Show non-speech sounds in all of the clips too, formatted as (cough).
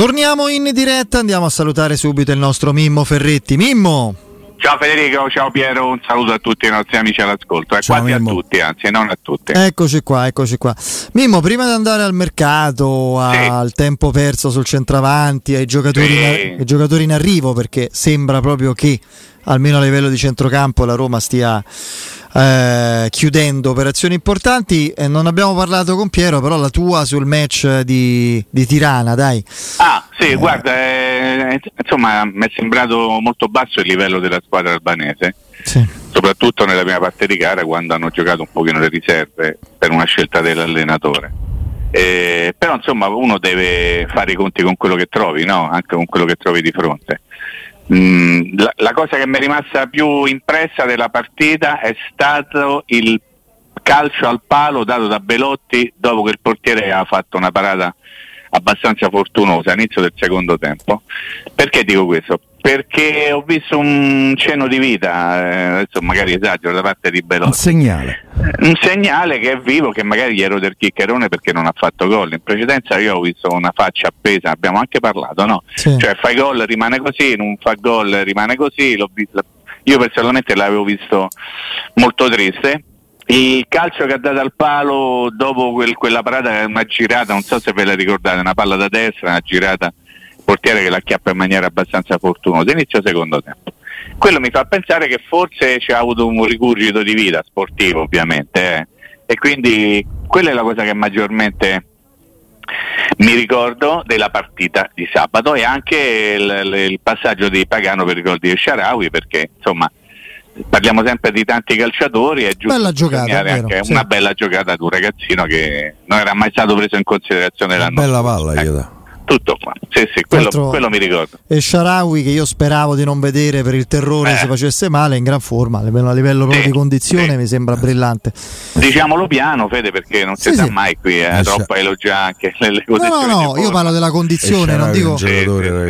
Torniamo in diretta, andiamo a salutare subito il nostro Mimmo Ferretti. Mimmo! Ciao Federico, ciao Piero, un saluto a tutti i nostri amici all'ascolto, e quasi Mimmo. a tutti, anzi non a tutti. Eccoci qua, eccoci qua. Mimmo, prima di andare al mercato, sì. al tempo perso sul centravanti, ai giocatori, sì. in, ai giocatori in arrivo, perché sembra proprio che almeno a livello di centrocampo la Roma stia eh, chiudendo operazioni importanti. Eh, non abbiamo parlato con Piero, però la tua sul match di, di Tirana, dai. Ah, sì, eh. guarda, eh, insomma, mi è sembrato molto basso il livello della squadra albanese. Sì. Soprattutto nella prima parte di gara quando hanno giocato un pochino le riserve per una scelta dell'allenatore. Eh, però insomma uno deve fare i conti con quello che trovi, no? anche con quello che trovi di fronte. Mm, la, la, cosa che mi è rimasta più impressa della partita è stato il calcio al palo dato da Belotti dopo che il portiere aveva fatto una parata abbastanza fortunosa all'inizio del secondo tempo. Perché dico questo? Perché ho visto un cenno di vita, eh, adesso magari esagero da parte di Belotti. Un segnale. Un segnale che è vivo, che magari gli ero del chiccherone perché non ha fatto gol. In precedenza io ho visto una faccia appesa, abbiamo anche parlato, no? Sì. Cioè fai gol rimane così, non fa gol rimane così. Visto, io personalmente l'avevo visto molto triste il calcio che ha dato al palo dopo quel, quella parata, una girata, non so se ve la ricordate, una palla da destra, una girata, portiere che la chiappa in maniera abbastanza fortunosa, inizio secondo tempo. Quello mi fa pensare che forse ci ha avuto un rigurgito di vita sportivo ovviamente eh. e quindi quella è la cosa che maggiormente mi ricordo della partita di sabato e anche il, il passaggio di Pagano per i gol di Sharawi perché insomma parliamo sempre di tanti calciatori, è giusto bella giocata, anche sì. una bella giocata di un ragazzino che non era mai stato preso in considerazione l'anno Bella palla, ecco tutto qua. Sì, sì, quello, quello, mi ricordo. E Sharawi che io speravo di non vedere per il terrore eh. se facesse male, in gran forma, a livello proprio sì, di condizione sì. mi sembra brillante. Diciamolo piano, Fede, perché non si sa mai qui, eh, troppa elogia anche le, le No, no, no, io parlo della condizione, non dico,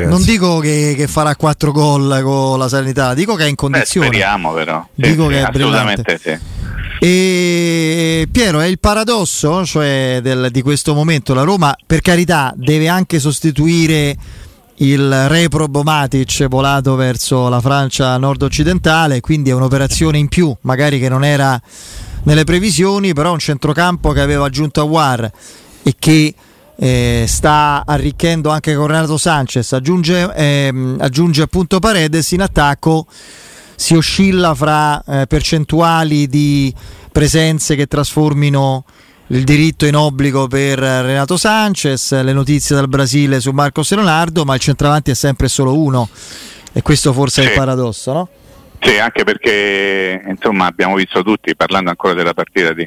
non dico che, che, farà 4 gol con la sanità, dico che è in condizione. Beh, speriamo però. dico che è brillante. Sì. E Piero è il paradosso cioè del, di questo momento. La Roma, per carità, deve anche sostituire il reprobo Matic volato verso la Francia nord-occidentale, quindi è un'operazione in più, magari che non era nelle previsioni, però un centrocampo che aveva aggiunto a War e che eh, sta arricchendo anche Renato Sanchez, aggiunge, eh, aggiunge appunto Paredes in attacco si oscilla fra eh, percentuali di presenze che trasformino il diritto in obbligo per Renato Sanchez, le notizie dal Brasile su Marco Leonardo, ma il centravanti è sempre solo uno e questo forse sì. è il paradosso, no? Sì, anche perché insomma abbiamo visto tutti, parlando ancora della partita di,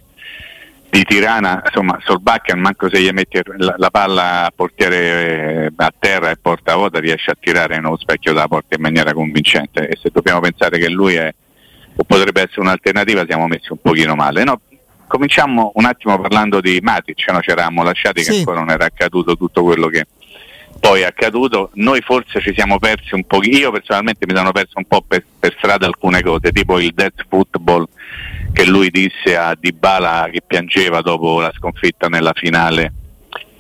di Tirana, insomma, Solbakken manco se gli metti la, la palla a portiere eh, a terra e porta a vuota riesce a tirare nello specchio della porta in maniera convincente e se dobbiamo pensare che lui è o potrebbe essere un'alternativa siamo messi un pochino male. No, cominciamo un attimo parlando di Matic, no? ci eravamo lasciati sì. che ancora non era accaduto tutto quello che poi è accaduto, noi forse ci siamo persi un po', io personalmente mi sono perso un po' per, per strada alcune cose, tipo il death football che lui disse a Dybala che piangeva dopo la sconfitta nella finale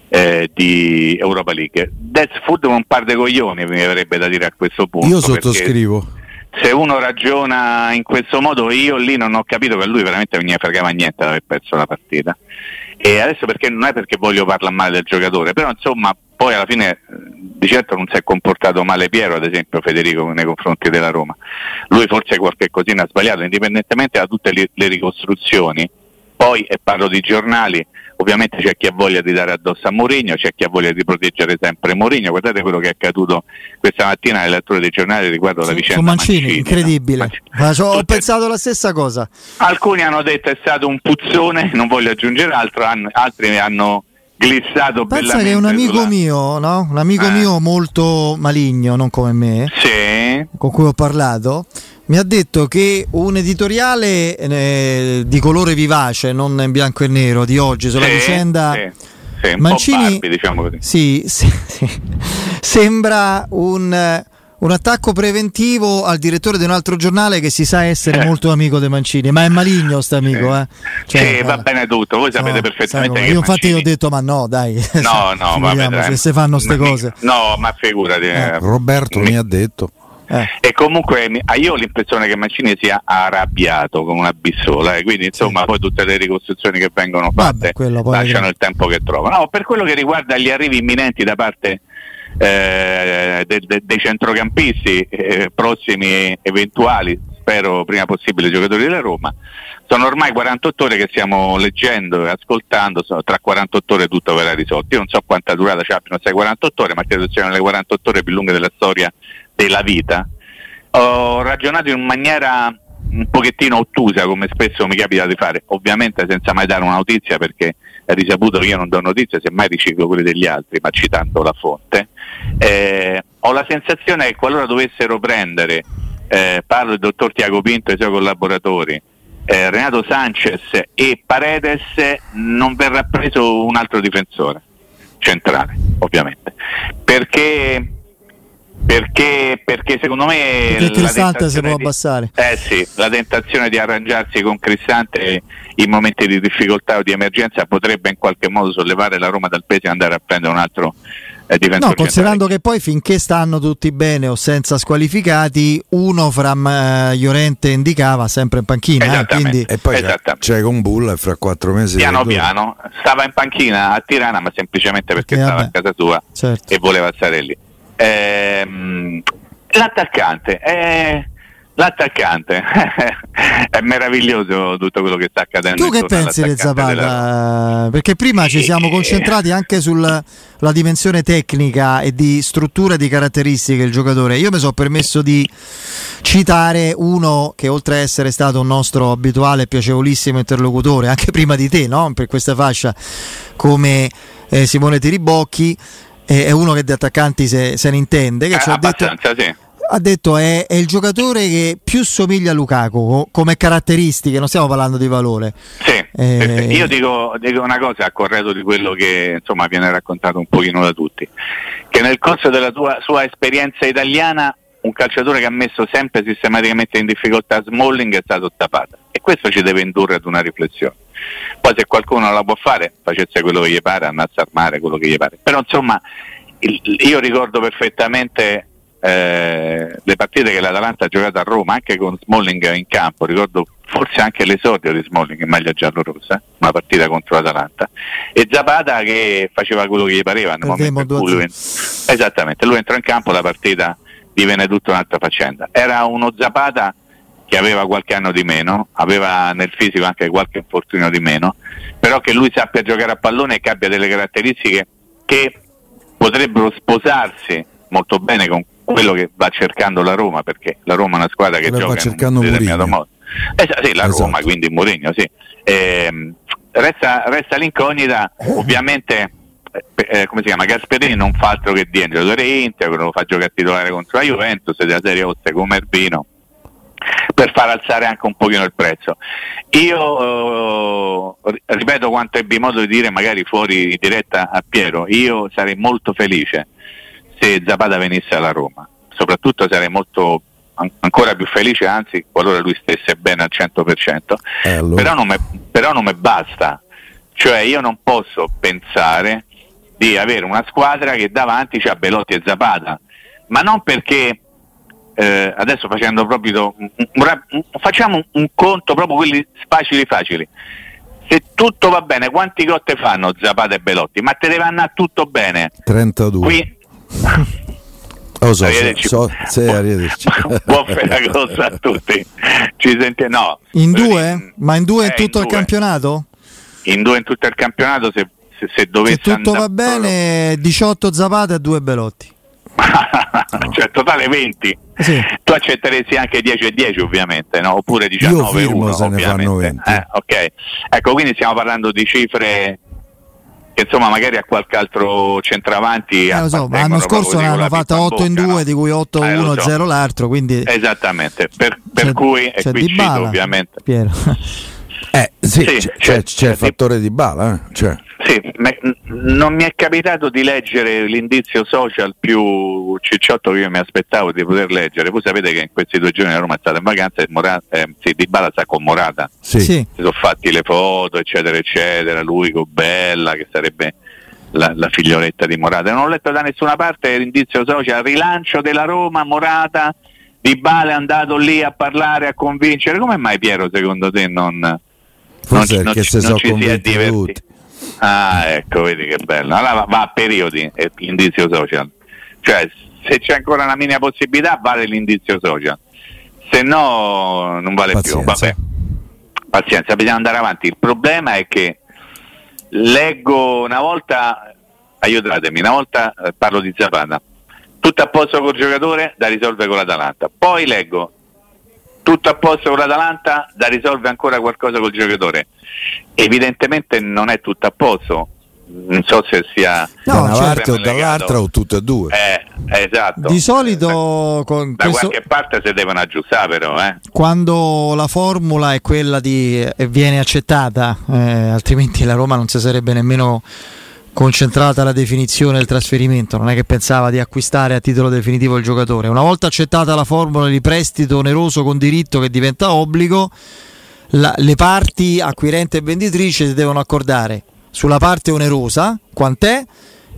eh, di Europa League. Death football un par de coglioni mi avrebbe da dire a questo punto. Io sottoscrivo. Se uno ragiona in questo modo, io lì non ho capito che lui veramente non gli fregava niente di aver perso la partita. E adesso perché non è perché voglio parlare male del giocatore, però insomma poi alla fine di certo non si è comportato male Piero, ad esempio Federico nei confronti della Roma. Lui forse qualche cosina ha sbagliato, indipendentemente da tutte le, le ricostruzioni. Poi, e parlo di giornali, ovviamente c'è chi ha voglia di dare addosso a Mourinho, c'è chi ha voglia di proteggere sempre Mourinho. Guardate quello che è accaduto questa mattina nelle letture dei giornali riguardo alla vicenda Con Mancini. Mancini incredibile. No? Mancini. Ho pensato la stessa cosa. Alcuni hanno detto è stato un puzzone, non voglio aggiungere altro, altri hanno glissato Pensa che un amico sulla... mio, no? Un amico eh. mio molto maligno, non come me, sì. con cui ho parlato, mi ha detto che un editoriale eh, di colore vivace, non in bianco e nero, di oggi sulla sì, vicenda sì, Mancini, Barbie, diciamo sì, (laughs) sì, sembra un un attacco preventivo al direttore di un altro giornale che si sa essere eh. molto amico De Mancini, ma è maligno sto amico. Eh. Cioè, sì, va bene tutto, voi sapete no, perfettamente che Io infatti Mancini... ho detto ma no dai, no, no, (laughs) vabbè, se, se fanno queste cose. No, ma figurati. Eh. Roberto mi ha detto. Eh. E comunque ah, io ho l'impressione che Mancini sia arrabbiato come una bissola, eh. quindi insomma sì. poi tutte le ricostruzioni che vengono fatte Vabbè, lasciano il tempo che trovano. No, per quello che riguarda gli arrivi imminenti da parte eh, de, de, dei centrocampisti eh, prossimi eventuali, spero prima possibile, giocatori della Roma, sono ormai 48 ore che stiamo leggendo e ascoltando, tra 48 ore tutto verrà risolto. Io non so quanta durata ci abbiano queste 48 ore, ma credo siano le 48 ore più lunghe della storia della vita. Ho ragionato in maniera un pochettino ottusa come spesso mi capita di fare, ovviamente senza mai dare una notizia perché è risaputo che io non do notizie, semmai riciclo quelle degli altri, ma citando la fonte. Eh, ho la sensazione che qualora dovessero prendere, eh, parlo del dottor Tiago Pinto e i suoi collaboratori, eh, Renato Sanchez e Paredes, non verrà preso un altro difensore centrale, ovviamente. Perché perché, perché, secondo me perché Cristante si può abbassare. Eh sì, la tentazione di arrangiarsi con Cristante in momenti di difficoltà o di emergenza potrebbe in qualche modo sollevare la Roma dal peso e andare a prendere un altro eh, difensore no, considerando che poi finché stanno tutti bene o senza squalificati uno fra uh, Llorente indicava sempre in panchina eh, quindi... e poi c'è, c'è con Bulla fra quattro mesi piano piano. Stava in panchina a Tirana ma semplicemente perché eh, stava vabbè. a casa sua certo. e voleva stare lì Ehm, l'attaccante è l'attaccante. (laughs) È meraviglioso tutto quello che sta accadendo tu che pensi di Zapata? della... perché prima ci siamo concentrati anche sulla dimensione tecnica e di struttura e di caratteristiche del giocatore. Io mi sono permesso di citare uno che oltre a essere stato un nostro abituale e piacevolissimo interlocutore anche prima di te no? per questa fascia come eh, Simone Tiribocchi è uno che di attaccanti se, se ne intende, che eh, ci ha detto, sì. ha detto è, è, il giocatore che più somiglia a Lukaku come caratteristiche, non stiamo parlando di valore. Sì, eh, io dico, dico, una cosa a corredo di quello che insomma, viene raccontato un pochino da tutti, che nel corso della tua, sua esperienza italiana un calciatore che ha messo sempre sistematicamente in difficoltà Smalling è stato Zapata e questo ci deve indurre ad una riflessione. Poi se qualcuno la può fare, facesse quello che gli pare, andasse a armare quello che gli pare. Però insomma, il, io ricordo perfettamente eh, le partite che l'Atalanta ha giocato a Roma, anche con Smalling in campo, ricordo forse anche l'esordio di Smalling in maglia giallo-rossa, una partita contro l'Atalanta, e Zapata che faceva quello che gli pareva nel momento in cui lui, esattamente, lui entrò in campo, la partita divenne tutta un'altra faccenda. Era uno Zapata che aveva qualche anno di meno, aveva nel fisico anche qualche infortunio di meno, però che lui sappia giocare a pallone e che abbia delle caratteristiche che potrebbero sposarsi molto bene con quello che va cercando la Roma, perché la Roma è una squadra che Quello gioca in un determinato modo. Eh, sì, la esatto. Roma, quindi Mourinho, sì. Eh, resta, resta, l'incognita, ovviamente, eh, eh, come si chiama? Gasperini non fa altro che dire, giocatore Inter, lo fa giocare titolare contro la Juventus, della Serie 8 come Erbino per far alzare anche un pochino il prezzo. Io eh, ripeto quanto ebbi modo di dire magari fuori di diretta a Piero, io sarei molto felice se Zapata venisse alla Roma, soprattutto sarei molto ancora più felice, anzi qualora lui stesse bene al 100%, eh, allora. però non mi basta, cioè io non posso pensare di avere una squadra che davanti c'ha Belotti e Zapata, ma non perché eh, adesso facendo proprio un, un, facciamo un, conto proprio quelli facili facili. Se tutto va bene quanti cotte fanno Zapata e Belotti? Ma te deve andare tutto bene. 32 Qui... Oh, so, so, so, buon Ferragosto a tutti. Ci senti no. In due? ma in due eh, in tutto in il due. campionato? in due in tutto il campionato se, se, se dovesse se tutto va bene 18 Zapata e 2 Belotti. (laughs) Cioè totale 20 sì. tu accetteresti anche 10 e 10 ovviamente no? oppure 19 e 1 se ne fanno 20 eh, ok ecco quindi stiamo parlando di cifre che insomma magari a qualche altro centravanti eh, so, l'anno scorso ne hanno fatta 8 in 2 no? di cui 8 eh, 1 so. 0 l'altro quindi esattamente per, per cui e qui cito ovviamente Piero eh, sì, sì, c'è, c'è, c'è il fattore di bala. Eh? Cioè. Sì, me, non mi è capitato di leggere l'indizio social più Cicciotto che io mi aspettavo di poter leggere. Voi sapete che in questi due giorni la Roma è stata in vacanza e Morata, eh, sì, Di Bala sta con Morata. Sì. sì. Si sono fatti le foto, eccetera, eccetera. Lui con Bella, che sarebbe la, la, figlioletta di Morata. Non ho letto da nessuna parte l'indizio social, rilancio della Roma, Morata, Di Bala è andato lì a parlare, a convincere. Come mai Piero secondo te non, Forse non, non, non ci si è divertito? Ah, ecco, vedi che bello. Allora va, va a periodi l'indizio social. Cioè, se c'è ancora una minima possibilità, vale l'indizio social. Se no, non vale Pazienza. più. Vabbè. Pazienza, bisogna andare avanti. Il problema è che leggo una volta, aiutatemi, una volta eh, parlo di Zapata, tutto a posto col giocatore da risolvere con l'Atalanta. Poi leggo tutto a posto con l'Atalanta, da risolvere ancora qualcosa col giocatore. Evidentemente non è tutto a posto, non so se sia no, da una certo. parte o dall'altra o tutte e due. Eh, esatto. Di solito con da questo... qualche parte si devono aggiustare però. Eh. Quando la formula è quella di eh, viene accettata, eh, altrimenti la Roma non si sarebbe nemmeno concentrata la definizione del trasferimento, non è che pensava di acquistare a titolo definitivo il giocatore. Una volta accettata la formula di prestito oneroso con diritto che diventa obbligo, la, le parti acquirente e venditrice si devono accordare sulla parte onerosa, quant'è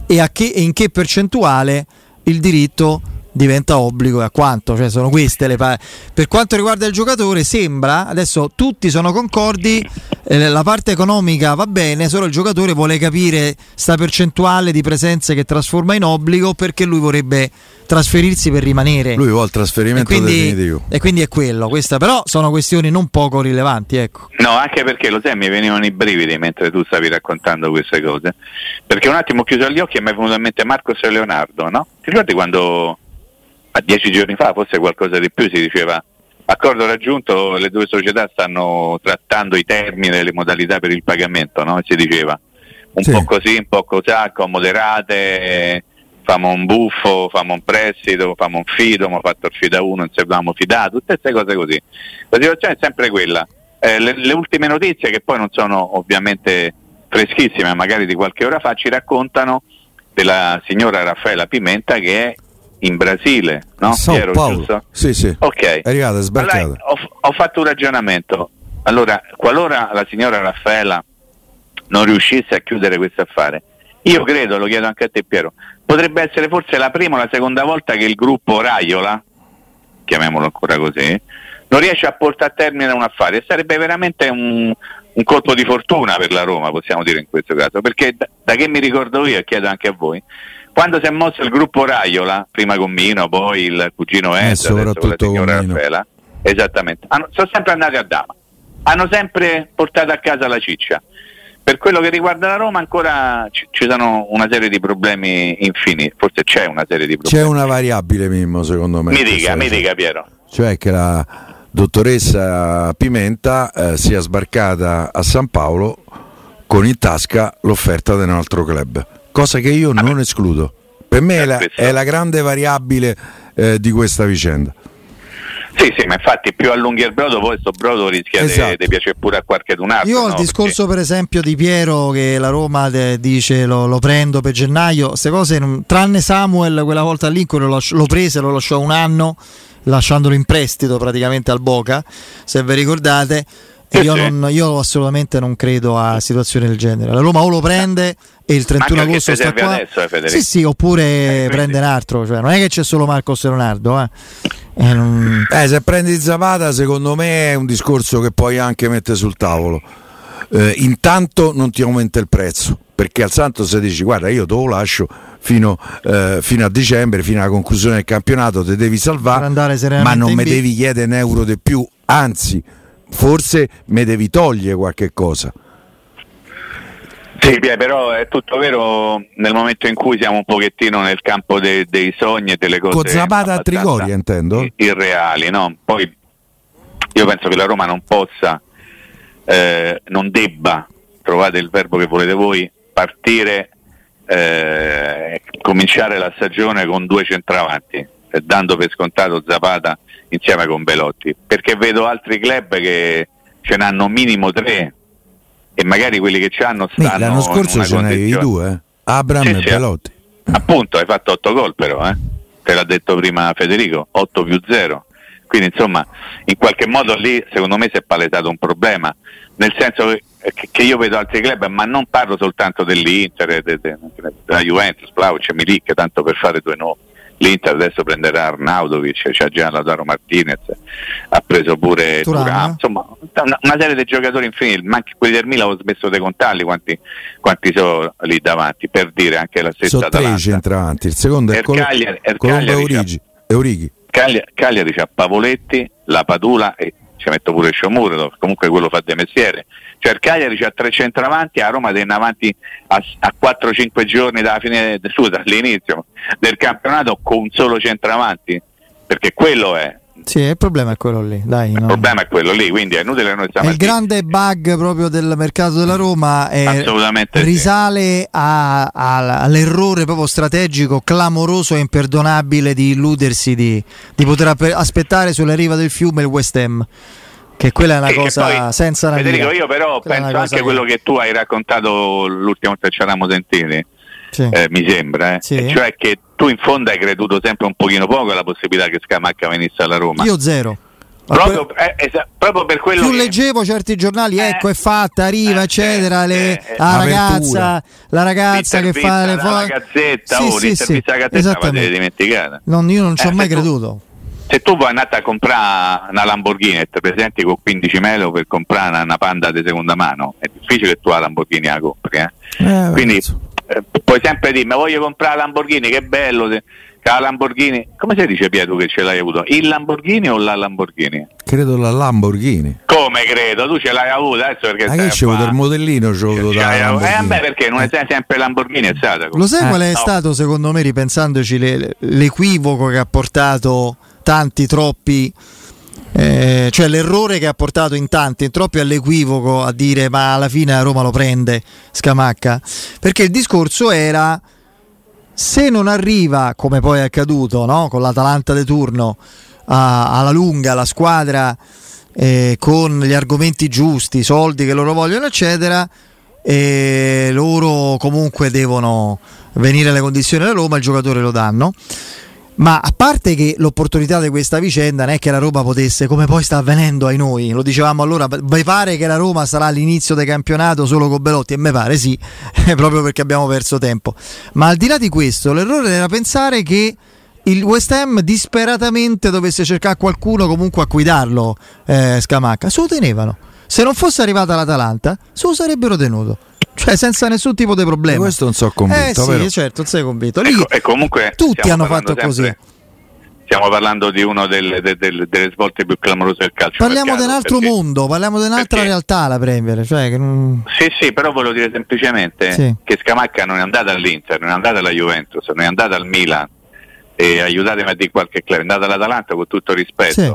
e, che, e in che percentuale il diritto diventa obbligo e a quanto, cioè sono queste le pa- per quanto riguarda il giocatore sembra adesso tutti sono concordi eh, la parte economica va bene solo il giocatore vuole capire sta percentuale di presenze che trasforma in obbligo perché lui vorrebbe trasferirsi per rimanere lui vuole il trasferimento e quindi, definitivo e quindi è quello questa però sono questioni non poco rilevanti ecco. no anche perché lo sai mi venivano i brividi mentre tu stavi raccontando queste cose perché un attimo ho chiuso gli occhi e mi è venuto in mente Marcos e Leonardo no? ti ricordi quando a dieci giorni fa, forse qualcosa di più, si diceva accordo raggiunto, le due società stanno trattando i termini e le modalità per il pagamento, no? si diceva un sì. po' così, un po' così, accomoderate, famo un buffo, famo un prestito, famo un fido, abbiamo fatto il fida 1, non sapevamo fidato, tutte queste cose così. La situazione è sempre quella. Eh, le, le ultime notizie, che poi non sono ovviamente freschissime, magari di qualche ora fa, ci raccontano della signora Raffaella Pimenta che è in Brasile, no? Sao Piero, Paolo. Giusto? Sì, sì. Ok. È arrivata, sbarcata. Allora, ho, ho, fatto un ragionamento. Allora, qualora la signora Raffaella non riuscisse a chiudere questo affare, io credo, lo chiedo anche a te Piero, potrebbe essere forse la prima o la seconda volta che il gruppo Raiola, chiamiamolo ancora così, non riesce a portare a termine un affare. Sarebbe veramente un, un colpo di fortuna per la Roma, possiamo dire in questo caso, perché da, da che mi ricordo io e chiedo anche a voi, quando si è mosso il gruppo Raiola, prima con Mino, poi il cugino Enzo, eh, adesso la signora Raffaela, esattamente, hanno, sono sempre andati a Dama, hanno sempre portato a casa la ciccia. Per quello che riguarda la Roma ancora ci, ci sono una serie di problemi infiniti, forse c'è una serie di problemi. C'è una variabile Mimmo secondo me. Mi dica, mi dica Piero. Cioè che la dottoressa Pimenta eh, sia sbarcata a San Paolo con in tasca l'offerta di un altro club cosa che io non escludo. Per me è la, è la grande variabile eh, di questa vicenda. Sì, sì, ma infatti più allunghi il brodo, poi questo brodo rischia esatto. di piacere pure a qualche altro. Io ho no? il discorso Perché... per esempio di Piero che la Roma de, dice lo, lo, prendo per gennaio, queste cose, tranne Samuel quella volta lì lo, lo prese, lo lasciò un anno lasciandolo in prestito praticamente al Boca, se vi ricordate io, non, io, assolutamente non credo a situazioni del genere. La Roma o lo prende e il 31 agosto sta qua. Adesso, eh, sì, sì, oppure eh, prende un altro. Cioè, non è che c'è solo Marcos Leonardo. Eh. Eh, non... eh, se prendi Zapata, secondo me è un discorso che puoi anche mettere sul tavolo. Eh, intanto non ti aumenta il prezzo perché al Santos se dici guarda io te lo lascio fino, eh, fino, a dicembre, fino alla conclusione del campionato, te devi salvare, ma non mi devi chiedere un euro di più, anzi forse me devi togliere qualche cosa. Sì, però è tutto vero nel momento in cui siamo un pochettino nel campo de- dei sogni e delle cose. Con Zapata a Trigoria, intendo? Irreali, no? Poi io penso che la Roma non possa, eh, non debba, trovate il verbo che volete voi, partire, eh, cominciare la stagione con due centravanti, dando per scontato Zapata insieme con Belotti, perché vedo altri club che ce n'hanno minimo tre e magari quelli che ci hanno stanno L'anno scorso ce n'avevi due, eh? Abram sì, e sì, Belotti. Appunto, hai fatto otto gol però, eh? te l'ha detto prima Federico, 8 più 0. Quindi insomma, in qualche modo lì secondo me si è palesato un problema, nel senso che, che io vedo altri club, ma non parlo soltanto dell'Inter, de, de, della Juventus, Plauc, Milik, tanto per fare due nomi. L'Inter adesso prenderà Arnaudovic, c'ha già Lautaro Martinez, ha preso pure Turan, insomma una, una, serie di giocatori infiniti, ma anche quelli del Milan ho smesso di contarli quanti, quanti, sono lì davanti, per dire anche la stessa sono tre centravanti, il secondo è Col- Cagliari, Colombo Eurigi, Eurighi. Cagliari, Cagliari c'ha Pavoletti, La Padula e ci metto pure Sciomuro, comunque quello fa de mestiere. Cioè il Cagliari c'ha tre centravanti, a Roma tenne avanti a, a 4-5 giorni dalla fine, scusa, all'inizio del campionato con un solo centravanti, perché quello è. Sì, il problema è quello lì. Dai, il no. problema è quello lì, quindi è inutile che noi stiamo. Il grande bug proprio del mercato della Roma è, risale sì. a, a, all'errore proprio strategico, clamoroso e imperdonabile di illudersi di, di poter aspettare sulla riva del fiume il West Ham che quella è una sì, cosa poi, senza una Federico, io però quella penso anche a quello che tu hai raccontato l'ultima volta che ci eravamo sentiti, sì. eh, mi sembra, eh? sì. cioè che tu in fondo hai creduto sempre un pochino poco alla possibilità che Scamacca venisse alla Roma. Io zero. Proprio, eh, esa- proprio, per quello più che... leggevo certi giornali, eh, ecco è fatta, arriva, eh, eccetera. Le, eh, la, ragazza, la ragazza che fa le foto. La gazzetta, sì, oh, sì, sì, la gazzetta l'avete dimenticata. Non, io non ci ho eh, mai creduto. Se tu vuoi andare a comprare una Lamborghini e ti presenti con 15 melo per comprare una Panda di seconda mano, è difficile che tu la Lamborghini la compri. Eh? Eh, Quindi eh, puoi sempre dire, ma voglio comprare la Lamborghini, che bello, se, la Lamborghini, come si dice Pietro che ce l'hai avuto? Il Lamborghini o la Lamborghini? Credo la Lamborghini. Come credo? Tu ce l'hai avuta adesso perché Ma che c'è avuto il modellino c'è avuto da Eh vabbè perché non è sempre Lamborghini è stata. Lo sai eh, qual è no. stato secondo me ripensandoci le, l'equivoco che ha portato tanti, troppi eh, cioè l'errore che ha portato in tanti, in troppi all'equivoco a dire ma alla fine a Roma lo prende Scamacca, perché il discorso era se non arriva, come poi è accaduto no? con l'Atalanta di turno, a, alla lunga la squadra eh, con gli argomenti giusti, i soldi che loro vogliono, eccetera, e loro comunque devono venire alle condizioni della Roma, il giocatore lo danno. Ma a parte che l'opportunità di questa vicenda non è che la Roma potesse, come poi sta avvenendo ai noi, lo dicevamo allora, vi pare che la Roma sarà all'inizio del campionato solo con Belotti? E me pare sì, (laughs) proprio perché abbiamo perso tempo. Ma al di là di questo, l'errore era pensare che il West Ham disperatamente dovesse cercare qualcuno comunque a guidarlo, eh, Scamacca. Se lo tenevano. Se non fosse arrivata l'Atalanta, se lo sarebbero tenuto cioè senza nessun tipo di problema. E questo non so convinto. Eh vero? sì, certo, non sei convinto. Lì ecco, e comunque tutti hanno fatto sempre, così. Stiamo parlando di una delle, delle, delle, svolte più clamorose del calcio. Parliamo di un altro perché, mondo, parliamo di un'altra perché, realtà la Premier. Cioè non... Sì, sì, però volevo dire semplicemente sì. che Scamacca non è andata all'Inter, non è andata alla Juventus, non è andata al Milan. E aiutatemi a dire qualche club, è andata all'Atalanta con tutto rispetto. Sì.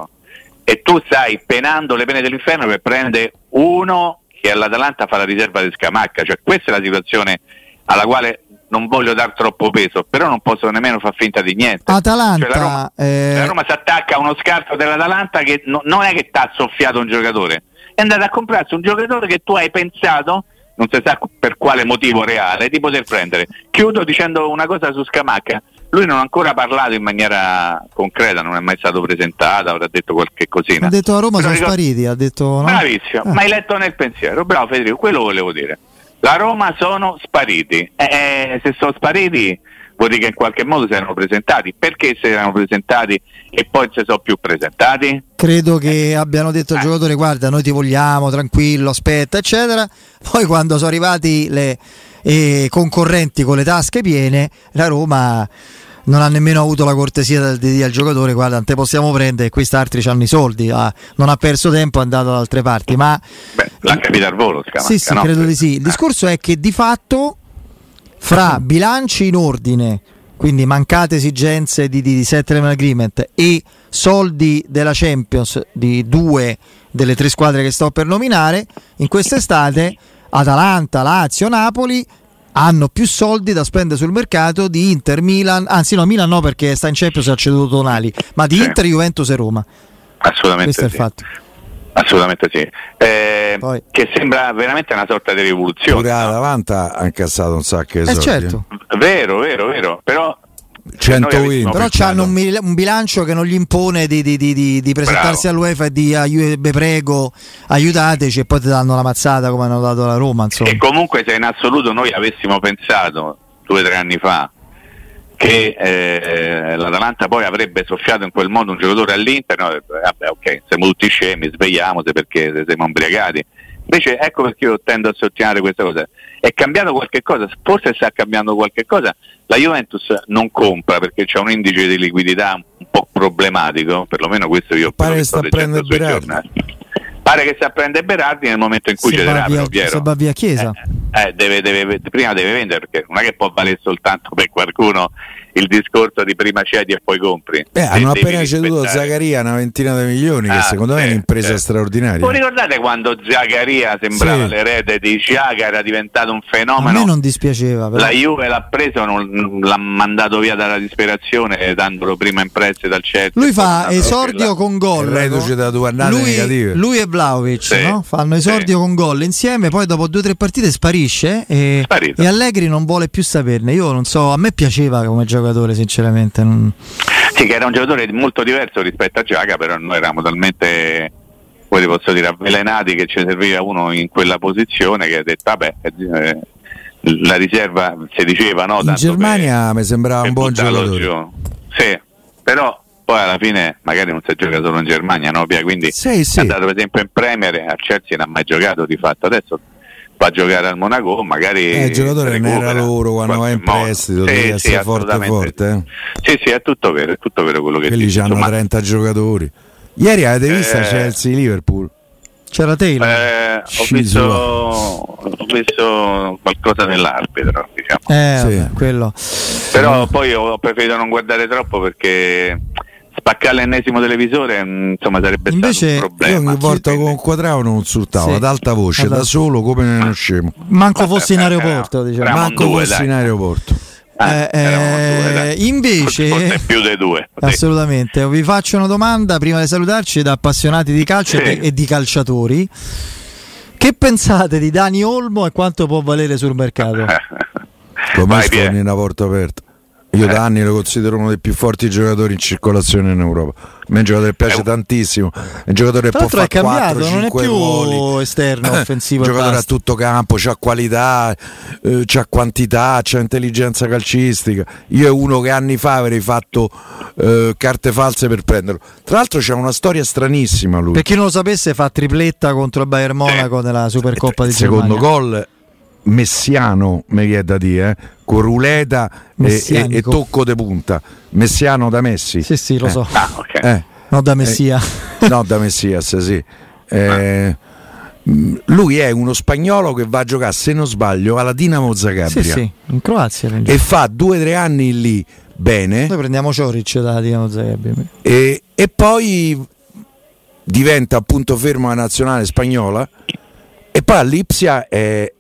E tu stai penando le pene dell'inferno per prendere uno che all'Atalanta fa la riserva di Scamacca, cioè questa è la situazione alla quale non voglio dar troppo peso, però non posso nemmeno far finta di niente. Atalanta, cioè, la Roma, eh... Roma si attacca a uno scarto dell'Atalanta che no, non è che ti ha soffiato un giocatore, è andato a comprarsi un giocatore che tu hai pensato, non si sa per quale motivo reale, di poter prendere. Chiudo dicendo una cosa su Scamacca. Lui non ha ancora parlato in maniera concreta, non è mai stato presentato, avrà detto qualche cosina. Ha detto a Roma Però sono ricordo... spariti, ha detto no? Bravissimo, ah. ma hai letto nel pensiero, bravo Federico, quello volevo dire. La Roma sono spariti, eh, eh, se sono spariti vuol dire che in qualche modo si erano presentati, perché si erano presentati e poi non si sono più presentati? Credo che abbiano detto al eh. giocatore guarda noi ti vogliamo, tranquillo, aspetta, eccetera, poi quando sono arrivati le eh, concorrenti con le tasche piene, la Roma non ha nemmeno avuto la cortesia di dire al giocatore guarda te possiamo prendere e questi altri hanno i soldi ah, non ha perso tempo è andato da altre parti ma Beh, l'ha capito al volo Scamacca, sì sì no? credo di sì il discorso è che di fatto fra bilanci in ordine quindi mancate esigenze di, di, di settlement agreement e soldi della Champions di due delle tre squadre che sto per nominare in quest'estate Atalanta, Lazio, Napoli hanno più soldi da spendere sul mercato di Inter, Milan, anzi no, Milan no perché sta in Champions e ha ceduto Tonali, ma di sì. Inter, Juventus e Roma. Assolutamente Questo sì. è il fatto. Assolutamente sì. Eh, che sembra veramente una sorta di rivoluzione. Pure Atalanta ha incassato un sacco di eh soldi. Certo. Vero, vero, vero. Però 120 però hanno un, un, bilancio che non gli impone di, di, di, di presentarsi Bravo. all'UEFA e di aiuto, prego aiutateci e poi ti danno la mazzata come hanno dato la Roma insomma. e comunque se in assoluto noi avessimo pensato due o tre anni fa che eh, l'Atalanta poi avrebbe soffiato in quel modo un giocatore all'Inter, no, vabbè ok, siamo tutti scemi, svegliamo perché siamo imbriagati. Invece ecco perché io tendo a sottolineare questa cosa. È cambiato qualche cosa, forse sta cambiando qualche cosa. La Juventus non compra perché c'è un indice di liquidità un po' problematico, perlomeno questo io Pare che sta a prendere giornali. Pare che sta a prendere Berardi nel momento in cui ci sarà Piero. Se va via Chiesa. Eh, eh, deve, deve, prima deve vendere perché non è che può valere soltanto per qualcuno il discorso di prima cedi e poi compri. Eh, hanno appena ceduto Zaccaria una ventina di milioni, ah, che secondo me è un'impresa straordinaria. Voi ricordate quando Zaccaria sembrava sì. l'erede di Ciaga, era diventato un fenomeno? A me non dispiaceva. Però. La Juve l'ha preso, non, l'ha mandato via dalla disperazione, dandolo prima in prezzo dal Chelsea. Lui fa esordio con gol. Reduce da due annate lui, negative. Lui e Vlaovic sì. no? fanno esordio sì. con gol insieme, poi dopo due o tre partite sparisce e, e, Allegri non vuole più saperne. Io non so, a me piaceva come giocatore, sinceramente. Non... Sì, che era un giocatore molto diverso rispetto a Giaga, però noi eravamo talmente poi posso dire avvelenati che ci serviva uno in quella posizione che ha detto vabbè eh, la riserva si diceva no in Germania per, mi sembrava un buon giocatore giù. sì però poi alla fine magari non si gioca solo in Germania no? quindi sì, sì. è andato per esempio in Premier a Chelsea non ha mai giocato di fatto adesso va a giocare al Monaco magari eh, il giocatore non era loro quando va in prestito sì, devi sì, essere forte forte eh? sì sì è tutto vero è tutto vero quello che quelli hanno 30 giocatori ieri avete visto eh, Chelsea-Liverpool c'era Taylor eh, ho, visto, ho, visto, qualcosa dell'arbitro diciamo. eh, sì. quello. però poi ho preferito non guardare troppo perché spaccare l'ennesimo televisore mm, insomma sarebbe Invece, stato un problema. io ogni volta con un quadrato non insultavo sì. ad alta voce allora. da solo come ne uno scemo. Manco fossi in aeroporto diciamo. manco due, fossi in aeroporto. Eh, eh, due, invece forse più dei due. Assolutamente. Vi faccio una domanda prima di salutarci da appassionati di calcio sì. e di calciatori. Che pensate di Dani Olmo e quanto può valere sul mercato? (laughs) come sfondi una porta aperta io da anni lo considero uno dei più forti giocatori in circolazione in Europa. A me è un giocatore che piace tantissimo. È un giocatore che può fare 4 non è più ruoli. esterno offensivo. un giocatore a tutto campo, c'ha qualità, eh, c'ha quantità, c'ha intelligenza calcistica. Io è uno che anni fa avrei fatto eh, carte false per prenderlo. Tra l'altro c'è una storia stranissima lui. Per chi non lo sapesse fa tripletta contro il Bayern Monaco nella Supercoppa di Secondo Germania. gol messiano, mi viene da dire, eh? con ruleta e, e, e, tocco de punta. Messiano da Messi. Sì, sì, lo eh. so. Ah, okay. eh. No, da Messia. Eh, (laughs) no, da Messias, sì. Eh, lui è uno spagnolo che va a giocare, se non sbaglio, alla Dinamo Zagabria. Sì, sì, in Croazia. E fa due o tre anni lì bene. Noi prendiamo Cioric dalla Dinamo Zagabria. E, e poi diventa appunto fermo la nazionale spagnola e poi all'Ipsia è,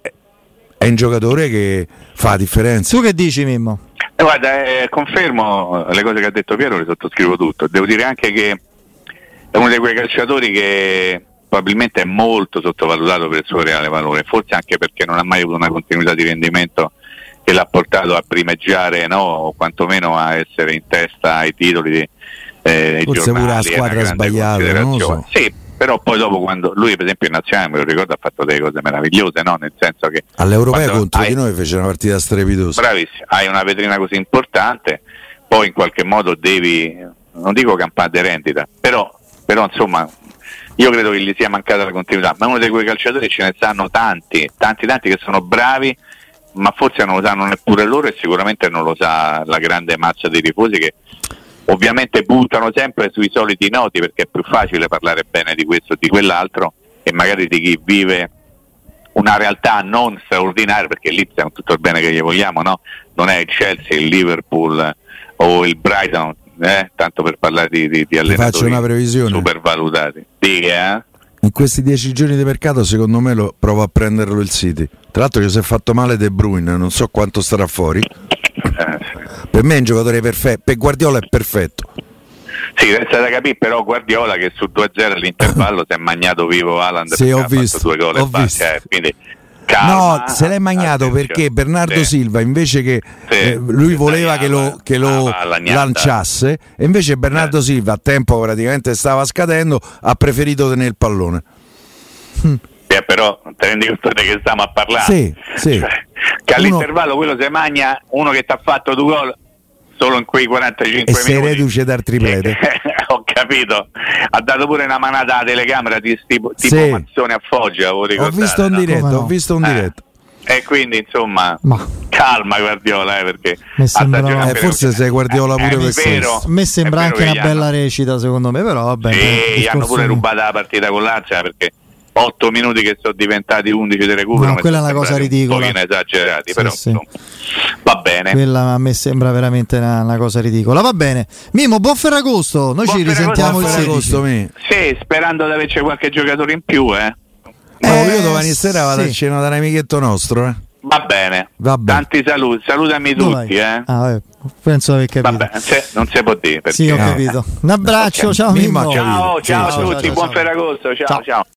è un giocatore che fa la differenza. Tu che dici Mimmo? Eh, guarda, eh, confermo le cose che ha detto Piero, le sottoscrivo tutto. Devo dire anche che è uno di quei calciatori che probabilmente è molto sottovalutato per il suo reale valore, forse anche perché non ha mai avuto una continuità di rendimento che l'ha portato a primeggiare no? o quantomeno a essere in testa ai titoli di eh, forse pure la squadra sbagliata non lo so. sì, però poi dopo quando lui per esempio in nazionale me lo ricordo ha fatto delle cose meravigliose no? nel senso che all'Europeo contro hai, di noi fece una partita strepitosa bravissimo hai una vetrina così importante poi in qualche modo devi non dico campare di rendita però, però insomma io credo che gli sia mancata la continuità ma uno di quei calciatori ce ne stanno tanti tanti tanti che sono bravi ma forse non lo sanno neppure loro e sicuramente non lo sa la grande massa dei tifosi che ovviamente puntano sempre sui soliti noti perché è più facile parlare bene di questo o di quell'altro e magari di chi vive una realtà non straordinaria perché lì con tutto il bene che gli vogliamo no? non è il Chelsea, il Liverpool o il Brighton eh? tanto per parlare di, di, di allenatori supervalutati Dica, eh? in questi dieci giorni di mercato secondo me lo provo a prenderlo il City tra l'altro che si è fatto male De Bruyne non so quanto starà fuori per me è un giocatore perfetto, per Guardiola è perfetto. Sì, resta da capire però Guardiola che su 2-0 all'intervallo si è magnato vivo Haaland sì, ho visto, due gol ho visto. Eh, quindi Calma, no, se l'è magnato attenzione. perché Bernardo sì. Silva invece che sì. eh, lui voleva che lo, che lo ah, lanciasse e invece Bernardo eh. Silva a tempo praticamente stava scadendo ha preferito tenere il pallone. Eh, però ti rendi conto di che stiamo a parlare? Sì, sì. Cioè, che all'intervallo uno... quello si magna uno che ti ha fatto due gol solo in quei 45 e minuti. E reduce dal triplete. (laughs) ho capito. Ha dato pure una manata alla telecamera di tipo, tipo sì. Mazzone a Foggia. Ho visto un diretto, no? ho visto un diretto. Eh, e quindi insomma, Ma... calma Guardiola, eh, perché sembra... eh, forse sei Guardiola pure per questo. A me sembra anche una bella hanno... recita, secondo me, però vabbè. Sì, hanno pure rubato la partita con l'Azia perché 8 minuti che sono diventati 11 di recupero. No, quella è una cosa ridicola. Un po' esagerati, sì, però sì. Va bene. Quella a me sembra veramente una, una, cosa ridicola. Va bene. Mimo, buon Ferragosto. Noi buon ci risentiamo il Ferragosto. Sì, sperando di averci qualche giocatore in più, eh. No, eh, io domani sera vado sì. a cena da un amichetto nostro, eh. Va bene. Va bene. Tanti saluti, salutami tutti, eh. Ah, penso di aver capito. Vabbè, non si può dire. Perché... Sì, ho capito. Un abbraccio, ciao Mimmo. Ciao, ciao, ciao, a tutti, ciao, buon Ferragosto, ciao. ciao. ciao.